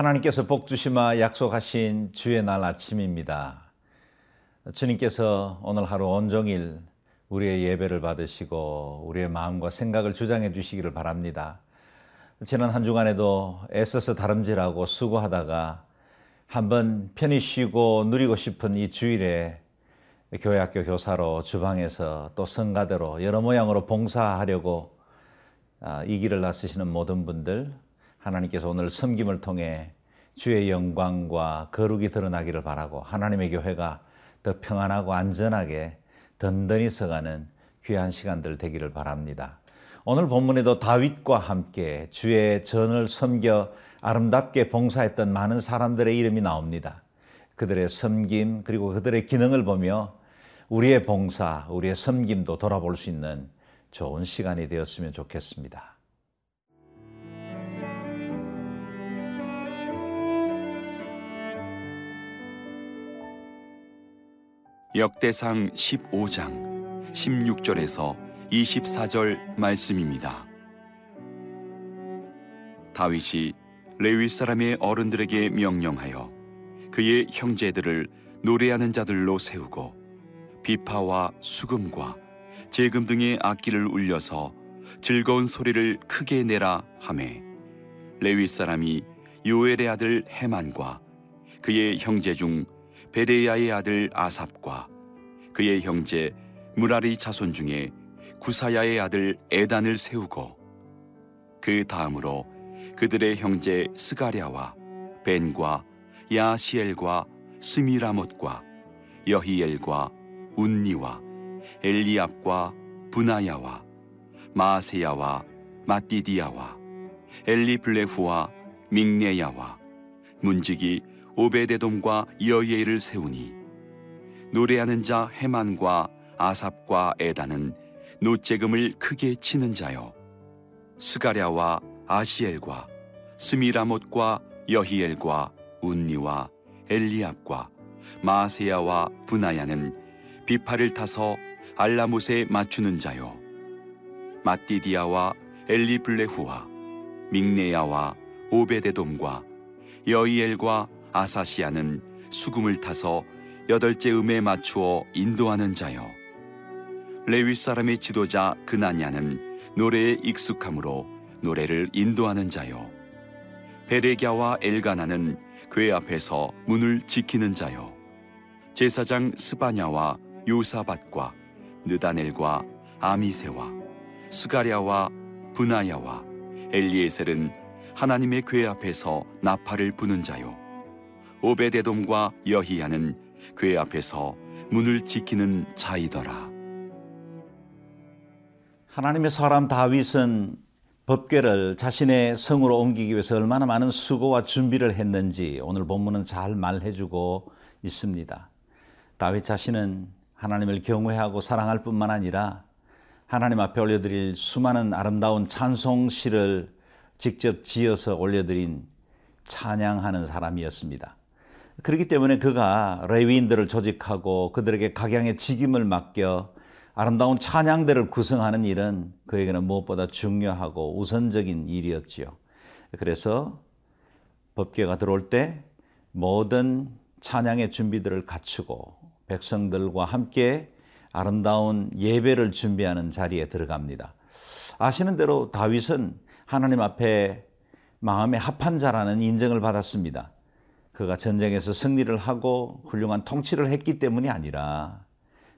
하나님께서 복 주시마 약속하신 주의 날 아침입니다. 주님께서 오늘 하루 온종일 우리의 예배를 받으시고 우리의 마음과 생각을 주장해 주시기를 바랍니다. 지난 한 주간에도 애써서 다름질하고 수고하다가 한번 편히 쉬고 누리고 싶은 이 주일에 교회 학교 교사로 주방에서 또 성가대로 여러 모양으로 봉사하려고 아, 이 길을 나서시는 모든 분들 하나님께서 오늘 섬김을 통해 주의 영광과 거룩이 드러나기를 바라고 하나님의 교회가 더 평안하고 안전하게 든든히 서가는 귀한 시간들 되기를 바랍니다. 오늘 본문에도 다윗과 함께 주의 전을 섬겨 아름답게 봉사했던 많은 사람들의 이름이 나옵니다. 그들의 섬김 그리고 그들의 기능을 보며 우리의 봉사, 우리의 섬김도 돌아볼 수 있는 좋은 시간이 되었으면 좋겠습니다. 역대상 15장 16절에서 24절 말씀입니다. 다윗이 레위 사람의 어른들에게 명령하여 그의 형제들을 노래하는 자들로 세우고 비파와 수금과 재금 등의 악기를 울려서 즐거운 소리를 크게 내라 하매 레위 사람이 요엘의 아들 헤만과 그의 형제 중 베레야의 아들 아삽과 그의 형제 무라리 자손 중에 구사야의 아들 에단을 세우고 그 다음으로 그들의 형제 스가랴와 벤과 야시엘과 스미라못과 여히엘과 운니와 엘리압과 분하야와 마세야와 마띠디야와 엘리블레후와 믹네야와 문지기 오베데돔과 여예를 세우니 노래하는 자 헤만과 아삽과 에다는 노재금을 크게 치는 자요. 스가랴와 아시엘과 스미라못과 여히엘과 운니와 엘리압과 마세야와 분하야는 비파를 타서 알라못에 맞추는 자요. 마띠디아와 엘리블레후와 믹네야와 오베데돔과 여이엘과 아사시아는 수금을 타서 여덟째 음에 맞추어 인도하는 자요 레위 사람의 지도자 그나냐는 노래에 익숙함으로 노래를 인도하는 자요 베레갸와 엘가나는 궤 앞에서 문을 지키는 자요 제사장 스바냐와 요사밭과 느다넬과 아미세와 스가랴와 분하야와 엘리에셀은 하나님의 궤 앞에서 나팔을 부는 자요 오베데돔과 여히야는 궤 앞에서 문을 지키는 자이더라 하나님의 사람 다윗은 법궤를 자신의 성으로 옮기기 위해서 얼마나 많은 수고와 준비를 했는지 오늘 본문은 잘 말해주고 있습니다. 다윗 자신은 하나님을 경외하고 사랑할 뿐만 아니라 하나님 앞에 올려드릴 수많은 아름다운 찬송시를 직접 지어서 올려드린 찬양하는 사람이었습니다. 그렇기 때문에 그가 레위인들을 조직하고 그들에게 각양의 직임을 맡겨 아름다운 찬양대를 구성하는 일은 그에게는 무엇보다 중요하고 우선적인 일이었지요. 그래서 법계가 들어올 때 모든 찬양의 준비들을 갖추고 백성들과 함께 아름다운 예배를 준비하는 자리에 들어갑니다. 아시는 대로 다윗은 하나님 앞에 마음에 합한 자라는 인정을 받았습니다. 그가 전쟁에서 승리를 하고 훌륭한 통치를 했기 때문이 아니라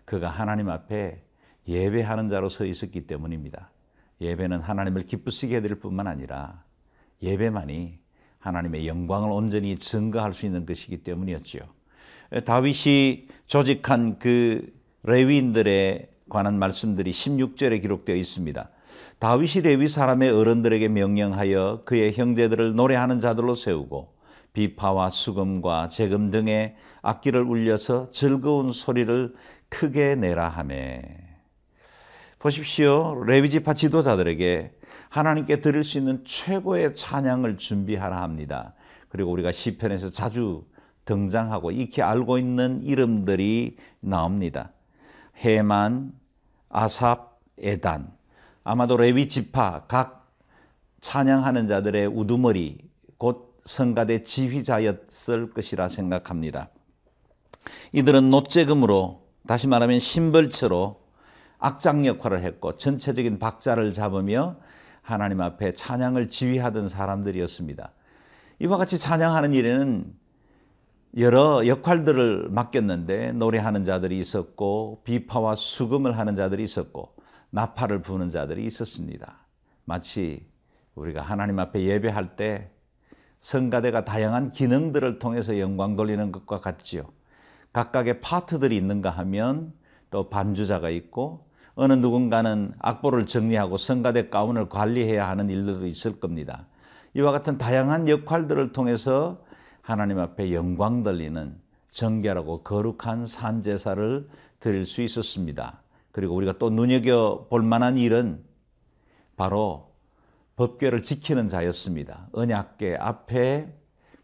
그가 하나님 앞에 예배하는 자로 서 있었기 때문입니다. 예배는 하나님을 기쁘시게 해드릴 뿐만 아니라 예배만이 하나님의 영광을 온전히 증거할 수 있는 것이기 때문이었지요. 다윗이 조직한 그 레위인들에 관한 말씀들이 16절에 기록되어 있습니다. 다윗이 레위 사람의 어른들에게 명령하여 그의 형제들을 노래하는 자들로 세우고 비파와 수금과 재금 등의 악기를 울려서 즐거운 소리를 크게 내라 하매. 보십시오. 레위지파 지도자들에게 하나님께 드릴 수 있는 최고의 찬양을 준비하라 합니다. 그리고 우리가 시편에서 자주 등장하고 익히 알고 있는 이름들이 나옵니다. 헤만, 아삽, 에단. 아마도 레위 지파 각 찬양하는 자들의 우두머리 곧 성가대 지휘자였을 것이라 생각합니다. 이들은 노재금으로 다시 말하면 심벌처로 악장 역할을 했고 전체적인 박자를 잡으며 하나님 앞에 찬양을 지휘하던 사람들이었습니다. 이와 같이 찬양하는 일에는 여러 역할들을 맡겼는데 노래하는 자들이 있었고 비파와 수금을 하는 자들이 있었고 나팔을 부는 자들이 있었습니다. 마치 우리가 하나님 앞에 예배할 때 성가대가 다양한 기능들을 통해서 영광 돌리는 것과 같지요. 각각의 파트들이 있는가 하면 또 반주자가 있고 어느 누군가는 악보를 정리하고 성가대 가운을 관리해야 하는 일들도 있을 겁니다. 이와 같은 다양한 역할들을 통해서 하나님 앞에 영광 돌리는 정결하고 거룩한 산제사를 드릴 수 있었습니다. 그리고 우리가 또 눈여겨 볼 만한 일은 바로 법궤를 지키는 자였습니다. 언약궤 앞에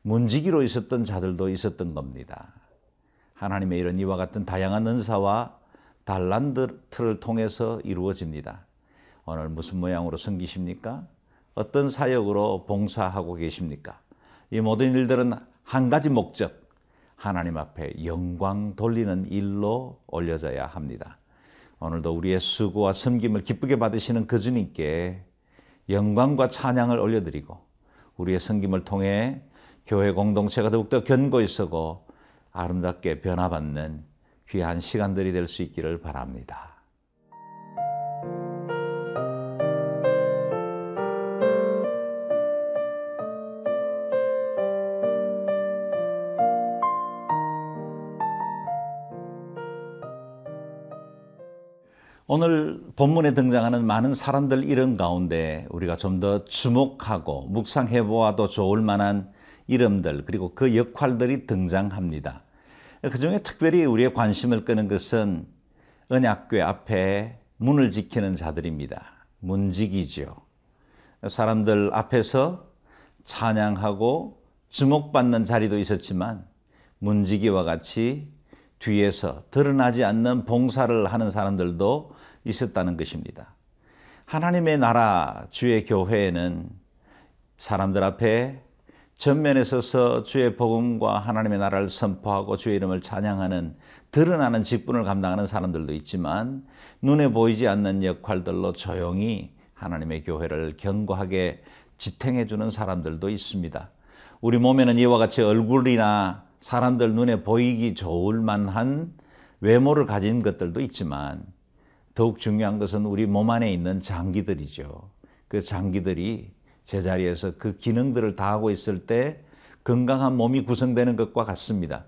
문지기로 있었던 자들도 있었던 겁니다. 하나님의 이런 이와 같은 다양한 은사와 달란트를 통해서 이루어집니다. 오늘 무슨 모양으로 섬기십니까? 어떤 사역으로 봉사하고 계십니까? 이 모든 일들은 한 가지 목적, 하나님 앞에 영광 돌리는 일로 올려져야 합니다. 오늘도 우리의 수고와 섬김을 기쁘게 받으시는 그 주님께 영광과 찬양을 올려드리고 우리의 섬김을 통해 교회 공동체가 더욱더 견고히 서고 아름답게 변화받는 귀한 시간들이 될 수 있기를 바랍니다. 오늘 본문에 등장하는 많은 사람들 이름 가운데 우리가 좀 더 주목하고 묵상해 보아도 좋을 만한 이름들 그리고 그 역할들이 등장합니다. 그 중에 특별히 우리의 관심을 끄는 것은 언약궤 앞에 문을 지키는 자들입니다. 문지기죠. 사람들 앞에서 찬양하고 주목받는 자리도 있었지만 문지기와 같이 뒤에서 드러나지 않는 봉사를 하는 사람들도 있었다는 것입니다. 하나님의 나라 주의 교회에는 사람들 앞에 전면에 서서 주의 복음과 하나님의 나라를 선포하고 주의 이름을 찬양하는 드러나는 직분을 감당하는 사람들도 있지만 눈에 보이지 않는 역할들로 조용히 하나님의 교회를 견고하게 지탱해 주는 사람들도 있습니다. 우리 몸에는 이와 같이 얼굴이나 사람들 눈에 보이기 좋을 만한 외모를 가진 것들도 있지만 더욱 중요한 것은 우리 몸 안에 있는 장기들이죠. 그 장기들이 제자리에서 그 기능들을 다하고 있을 때 건강한 몸이 구성되는 것과 같습니다.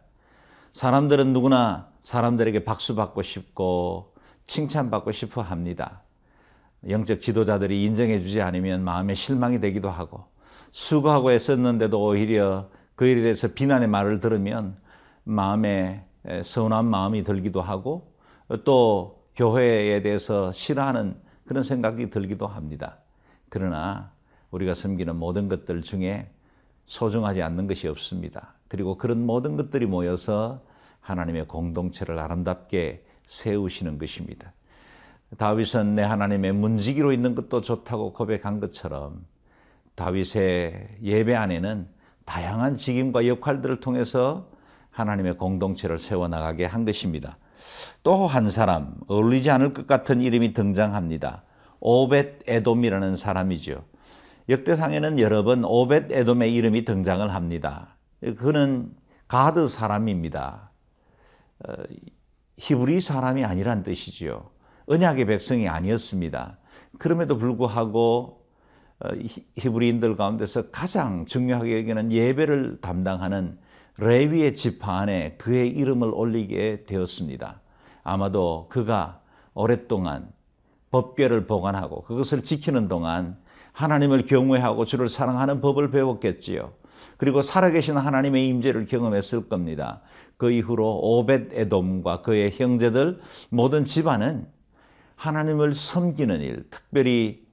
사람들은 누구나 사람들에게 박수받고 싶고 칭찬받고 싶어 합니다. 영적 지도자들이 인정해 주지 않으면 마음에 실망이 되기도 하고 수고하고 애썼는데도 오히려 그 일에 대해서 비난의 말을 들으면 마음에 서운한 마음이 들기도 하고 또 교회에 대해서 싫어하는 그런 생각이 들기도 합니다. 그러나 우리가 섬기는 모든 것들 중에 소중하지 않는 것이 없습니다. 그리고 그런 모든 것들이 모여서 하나님의 공동체를 아름답게 세우시는 것입니다. 다윗은 내 하나님의 문지기로 있는 것도 좋다고 고백한 것처럼 다윗의 예배 안에는 다양한 직임과 역할들을 통해서 하나님의 공동체를 세워나가게 한 것입니다. 또 한 사람, 어울리지 않을 것 같은 이름이 등장합니다. 오벳 에돔이라는 사람이죠. 역대상에는 여러 번 오벳 에돔의 이름이 등장을 합니다. 그는 가드 사람입니다. 어, 히브리 사람이 아니란 뜻이지요. 언약의 백성이 아니었습니다. 그럼에도 불구하고 어, 히브리인들 가운데서 가장 중요하게 여기는 예배를 담당하는 레위의 지파 안에 그의 이름을 올리게 되었습니다. 아마도 그가 오랫동안 법궤를 보관하고 그것을 지키는 동안 하나님을 경외하고 주를 사랑하는 법을 배웠겠지요. 그리고 살아계신 하나님의 임재를 경험했을 겁니다. 그 이후로 오벳 에돔과 그의 형제들 모든 집안은 하나님을 섬기는 일, 특별히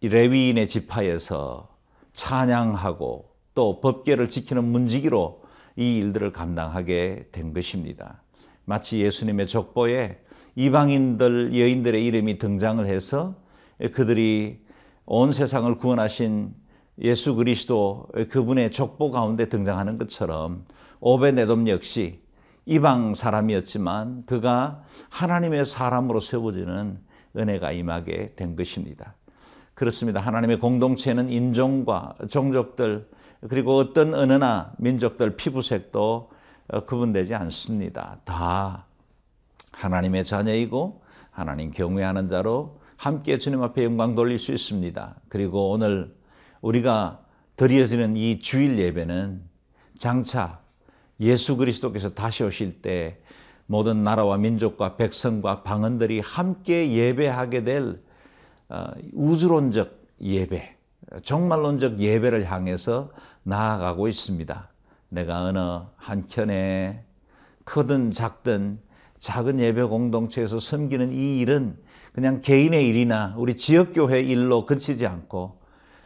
레위인의 지파에서 찬양하고 또 법계를 지키는 문지기로 이 일들을 감당하게 된 것입니다. 마치 예수님의 족보에 이방인들 여인들의 이름이 등장을 해서 그들이 온 세상을 구원하신 예수 그리스도 그분의 족보 가운데 등장하는 것처럼 오베네돔 역시 이방 사람이었지만 그가 하나님의 사람으로 세워지는 은혜가 임하게 된 것입니다. 그렇습니다. 하나님의 공동체는 인종과 종족들 그리고 어떤 언어나 민족들 피부색도 구분되지 않습니다. 다 하나님의 자녀이고 하나님 경외하는 자로 함께 주님 앞에 영광 돌릴 수 있습니다. 그리고 오늘 우리가 드려지는 이 주일 예배는 장차 예수 그리스도께서 다시 오실 때 모든 나라와 민족과 백성과 방언들이 함께 예배하게 될 어, 우주론적 예배, 정말론적 예배를 향해서 나아가고 있습니다. 내가 어느 한켠에 크든 작든 작은 예배 공동체에서 섬기는 이 일은 그냥 개인의 일이나 우리 지역교회 일로 그치지 않고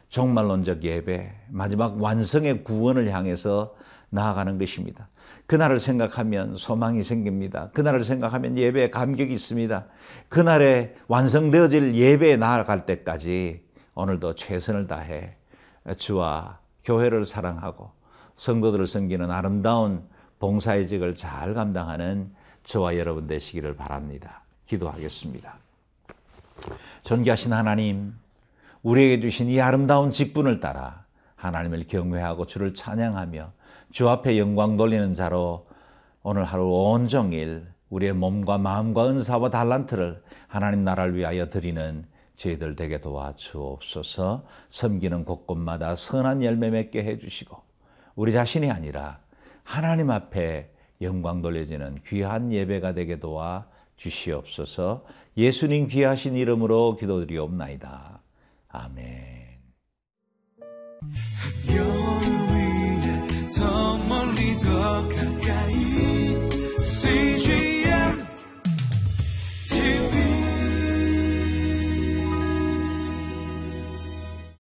정말론적 예배, 마지막 완성의 구원을 향해서 나아가는 것입니다. 그날을 생각하면 소망이 생깁니다. 그날을 생각하면 예배에 감격이 있습니다. 그날에 완성되어질 예배에 나아갈 때까지 오늘도 최선을 다해 주와 교회를 사랑하고 성도들을 섬기는 아름다운 봉사의 직을 잘 감당하는 저와 여러분 되시기를 바랍니다. 기도하겠습니다. 존귀하신 하나님, 우리에게 주신 이 아름다운 직분을 따라 하나님을 경외하고 주를 찬양하며 주 앞에 영광 돌리는 자로 오늘 하루 온종일 우리의 몸과 마음과 은사와 달란트를 하나님 나라를 위하여 드리는 저희들 되게 도와주옵소서 섬기는 곳곳마다 선한 열매 맺게 해주시고 우리 자신이 아니라 하나님 앞에 영광 돌려지는 귀한 예배가 되게 도와 주시옵소서 예수님 귀하신 이름으로 기도드리옵나이다. 아멘. 멀리